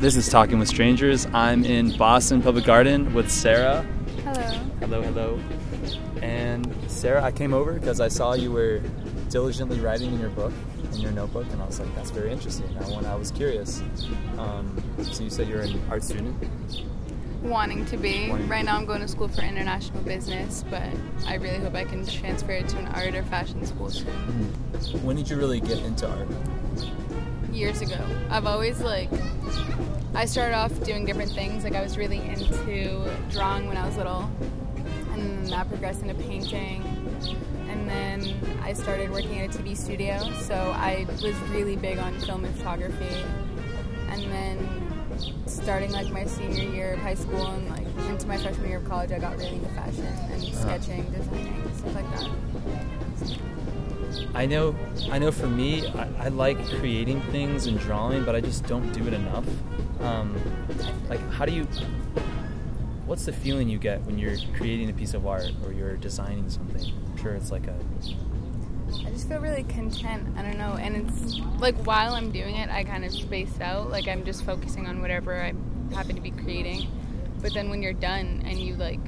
This is Talking with Strangers. I'm in Boston Public Garden with Sarah. Hello. Hello, hello. And Sarah, I came over because I saw you were diligently writing in your book, in your notebook, and I was like, that's very interesting. I, want, I was curious. Um, so you said you're an art student? Wanting to be. Wanting- Right now I'm going to school for international business, but I really hope I can transfer it to an art or fashion school soon. When did you really get into art? Years ago. I've always like I started off doing different things. Like I was really into drawing when I was little. And then that progressed into painting. And then I started working at a TV studio, so I was really big on film and photography. And then starting like my senior year of high school and like into my freshman year of college, I got really into fashion and uh-huh. sketching, designing, stuff like that. I know, I know. For me, I, I like creating things and drawing, but I just don't do it enough. Um, like, how do you? What's the feeling you get when you're creating a piece of art or you're designing something? I'm sure it's like a. I just feel really content. I don't know. And it's like while I'm doing it, I kind of space out. Like I'm just focusing on whatever I happen to be creating. But then when you're done and you like,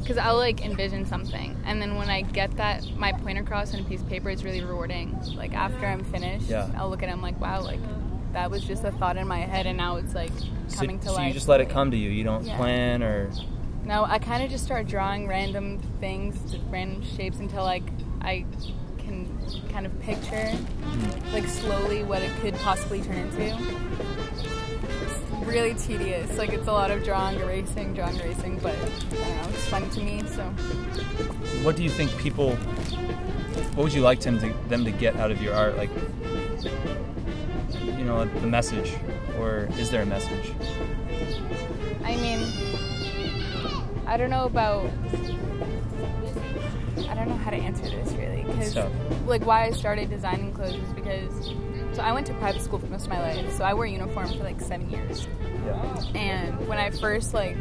because I'll like envision something. And then when I get that, my point across on a piece of paper, it's really rewarding. Like after I'm finished, Yeah. I'll look at it, and I'm like, wow, like that was just a thought in my head and now it's like So, coming to so life. So you just let it come to you. You don't Yeah. plan or. No, I kind of just start drawing random things, random shapes until like I can kind of picture mm-hmm. like slowly what it could possibly turn into. Really tedious. Like it's a lot of drawing, erasing, drawing, erasing, but I don't know, it's fun to me. So What do you think people? What would you like them to them to get out of your art? Like, you know, the message, or is there a message? I mean, I don't know about. I don't know how to answer this really because like why I started designing clothes is because so I went to private school for most of my life, so I wore a uniform for like seven years. Yeah. And when I first like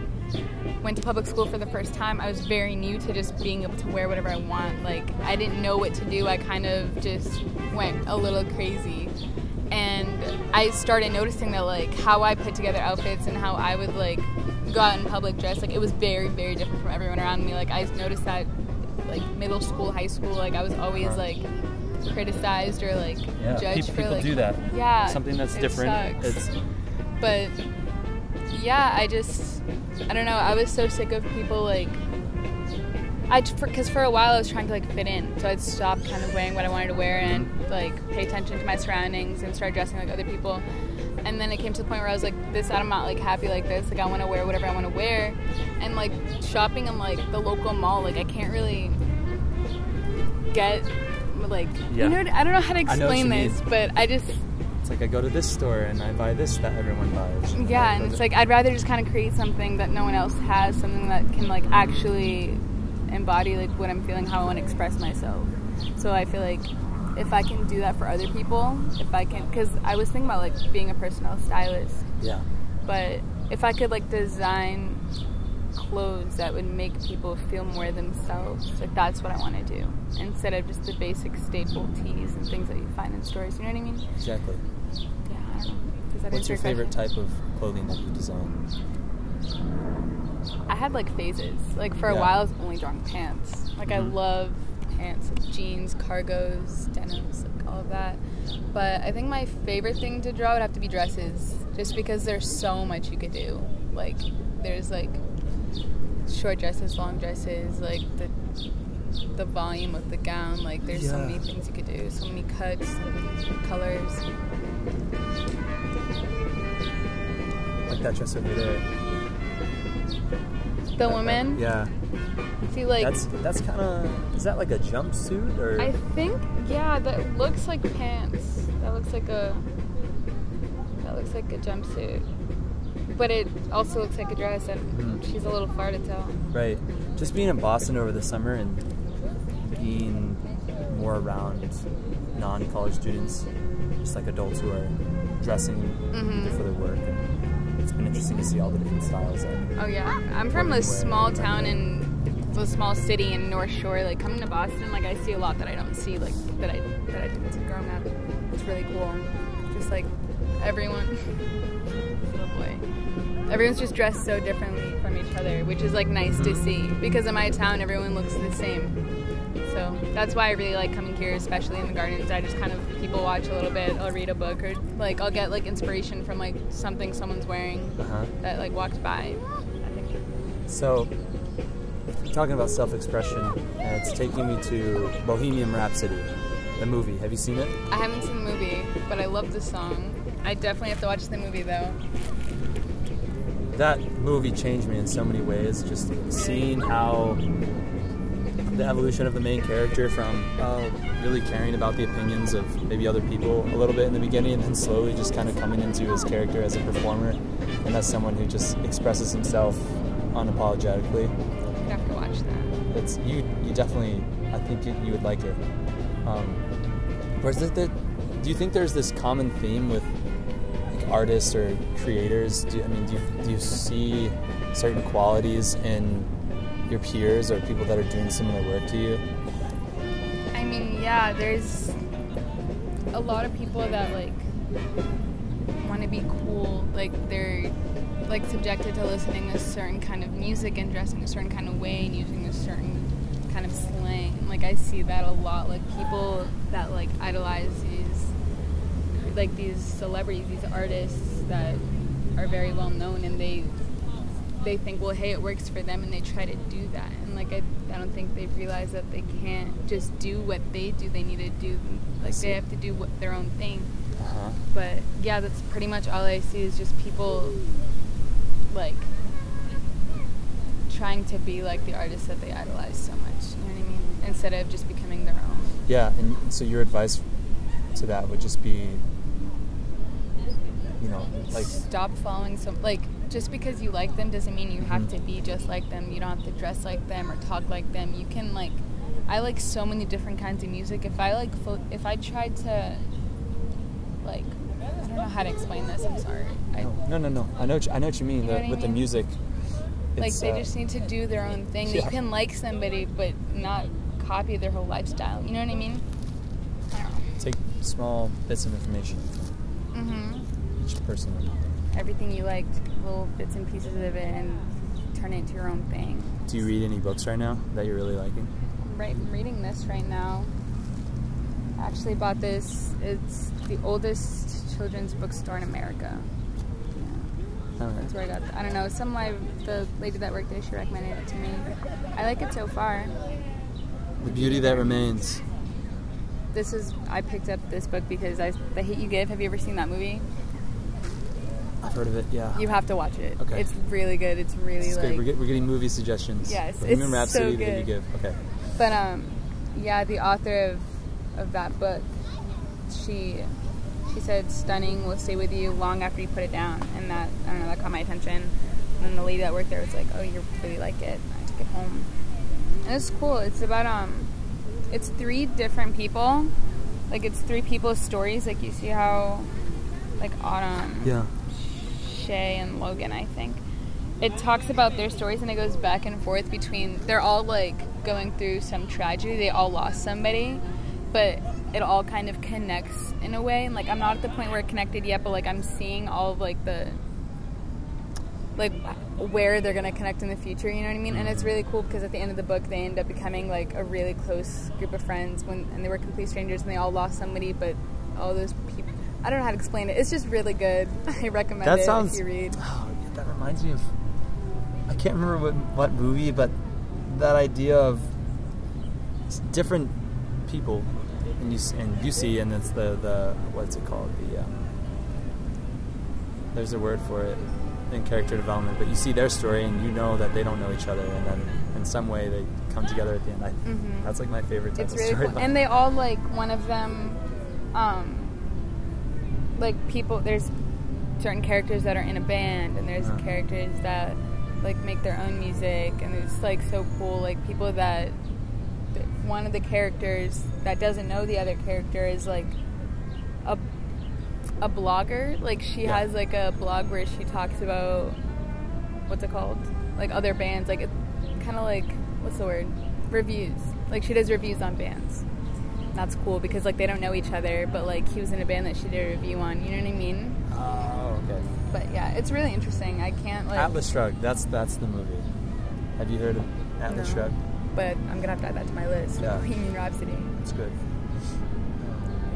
went to public school for the first time, I was very new to just being able to wear whatever I want. Like I didn't know what to do. I kind of just went a little crazy. And I started noticing that like how I put together outfits and how I would like go out in public dress, like it was very, very different from everyone around me. Like I noticed that like middle school, high school, like I was always like criticized or like Yeah. judged People, for people like do that. yeah Something that's it different. sucks It's but yeah i just i don't know i was so sick of people like i because for a while i was trying to like fit in so i'd stop kind of wearing what i wanted to wear and mm-hmm. like pay attention to my surroundings and start dressing like other people and then it came to the point where i was like this i'm not like happy like this like i want to wear whatever i want to wear and like shopping in like the local mall like i can't really get like Yeah. you know i don't know how to I know what explain you mean. this but i just it's like I go to this store and I buy this that everyone buys. Yeah, and it's like I'd rather just kind of create something that no one else has, something that can like actually embody like what I'm feeling, how I want to express myself. So I feel like if I can do that for other people, if I can, because I was thinking about like being a personal stylist, yeah. but if I could like design clothes that would make people feel more themselves, like that's what I want to do, instead of just the basic staple tees and things that you find in stores. You know what I mean? Exactly. Yeah. I don't know. That What's your favorite type of clothing that you design? I had like phases. Like for a while, I was only drawing pants. Like I Mhm. love pants, like jeans, cargos, denims, like all of that. But I think my favorite thing to draw would have to be dresses, just because there's so much you could do. Like there's like short dresses, long dresses, like the the volume of the gown. Like there's so many things you could do, so many cuts, and colors. Like that dress over there. The That- that- woman, yeah. see like that's that's kind of. Is that like a jumpsuit or? I think yeah, that looks like pants. That looks like a that looks like a jumpsuit. But it also looks like a dress and Mhm. she's a little far to tell. Right. Just being in Boston over the summer and being more around non-college students, just like adults who are dressing Mhm. either for their work. And it's been interesting to see all the different styles. Oh yeah. I'm from a small town in a small city in North Shore. Like coming to Boston, like I see a lot that I don't see like that I that I didn't see growing up. It's really cool. Just like everyone. everyone's just dressed so differently from each other, which is like nice to see. Because in my town, everyone looks the same. So that's why I really like coming here, especially in the gardens. I just kind of people watch a little bit. I'll read a book or like I'll get like inspiration from like something someone's wearing Uh-huh. that like walked by. I think So, talking about self-expression, uh, it's taking me to Bohemian Rhapsody, the movie. Have you seen it? I haven't seen the movie, but I love the song. I definitely have to watch the movie though. That movie changed me in so many ways. Just seeing how the evolution of the main character from uh, really caring about the opinions of maybe other people a little bit in the beginning, and then slowly just kind of coming into his character as a performer and as someone who just expresses himself unapologetically. I have to watch that. it's you you definitely I think you, you would like it. Um, whereas the, the, do you think there's this common theme with artists or creators? Do, I mean, do you, do you see certain qualities in your peers or people that are doing similar work to you? I mean, yeah, there's a lot of people that like want to be cool. Like they're like subjected to listening to certain kind of music and dressing a certain kind of way and using a certain kind of slang. Like I see that a lot. Like people that like idolize these like these celebrities, these artists that are very well known and they they think, well, hey, it works for them, and they try to do that. And like, I, I don't think they realize that they can't just do what they do. They need to do, like, they have to do what, their own thing. Uh-huh. But yeah, that's pretty much all I see is just people, like, trying to be like the artists that they idolize so much. You know what I mean? Instead of just becoming their own. Yeah, and so your advice to that would just be, you know, like stop following some like just because you like them doesn't mean you have Mhm. to be just like them you don't have to dress like them or talk like them you can like i like so many different kinds of music if i like fo- if i tried to like i don't know how to explain this i'm sorry I, no, no, no, no. I know, what you- I know what you mean. You know the, what I with the mean? music, like they uh, just need to do their own thing Yeah. you can like somebody but not copy their whole lifestyle you know what i mean take small bits of information mm-hmm. Each person. everything you liked little bits and pieces of it and turn it into your own thing Do you read any books right now that you're really liking? right, I'm reading this right now. I actually bought this. It's the oldest children's bookstore in America. Right. That's where I got. I don't know. Some live the lady that worked there. She recommended it to me. I like it so far. The Beauty That Remains. This is. I picked up this book because I the Hate You Give. Have you ever seen that movie? I've heard of it. Yeah. You have to watch it. Okay. It's really good. It's really It's like. good. We're, get, we're getting movie suggestions. Yes, Bohemian it's Rhapsody. so The Hate You good. Give. Okay. But um, yeah, the author of of that book, she she said stunning will stay with you long after you put it down, and that I don't know that caught my attention. And then the lady that worked there was like, "Oh, you really like it." And I took it home, and it's cool. It's about um, it's three different people, like it's three people's stories. Like you see how, like Autumn, Yeah. Shay and Logan, I think. It talks about their stories and it goes back and forth between. They're all like going through some tragedy. They all lost somebody, but it all kind of connects in a way. Like I'm not at the point where it connected yet, but like I'm seeing all of like the like where they're gonna connect in the future. You know what I mean? And it's really cool because at the end of the book, they end up becoming like a really close group of friends when and they were complete strangers and they all lost somebody, but all those people. I don't know how to explain it. It's just really good. I recommend That it sounds. if you read. Oh, that reminds me of. I can't remember what what movie, but that idea of different people, and you and you see, and it's the the what's it called the. Um, there's a word for it in character development, but you see their story and you know that they don't know each other, and then in some way they come together at the end. I, Mhm. That's like my favorite type It's of really story. cool. And they all like one of them, um, like people. There's certain characters that are in a band, and there's Uh-huh. characters that like make their own music, and it's like so cool. Like people that one of the characters that doesn't know the other character is like a a blogger. Like she Yeah. has like a blog where she talks about what's it called? Like other bands. Like it kind of like what's the word? Reviews. Like she does reviews on bands. That's cool because like they don't know each other, but like he was in a band that she did a review on. You know what I mean? oh, okay. But yeah, it's really interesting. I can't like. Atlas Shrugged. That's that's the movie. Have you heard of Atlas No. Shrugged? But I'm gonna have to add that to my list. Yeah. Bohemian Rhapsody. It's good.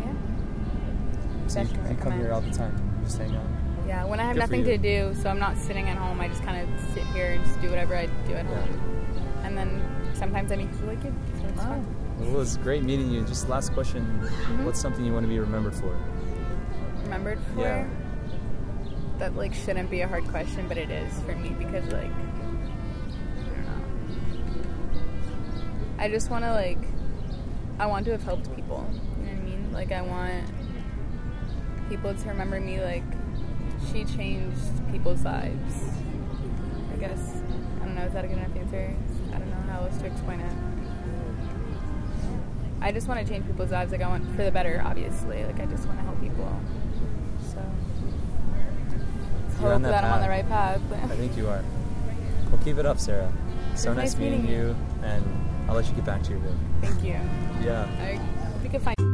Yeah. So you, you come here all the time. Just hang out. Yeah. When I have Good nothing to do, so I'm not sitting at home. I just kind of sit here and just do whatever I do at Yeah. home. And then sometimes I meet people like you, so it's fun. Well, it was great meeting you. Just last question. Mm-hmm. What's something you want to be remembered for? Remembered for? Yeah. That like shouldn't be a hard question, but it is for me because like I don't know. I just want to like I want to have helped people. You know what I mean? Like I want people to remember me like she changed people's lives. I guess I don't know. Is that a good enough answer? I don't know how else to explain it. I just want to change people's lives. Like I want for the better, obviously. Like I just want to help people. So hope that, that I'm on the right path. I think you are. Well, keep it up, Sarah. So nice nice meeting meeting you, and I'll let you get back to your day. Thank you. Yeah. I you can find.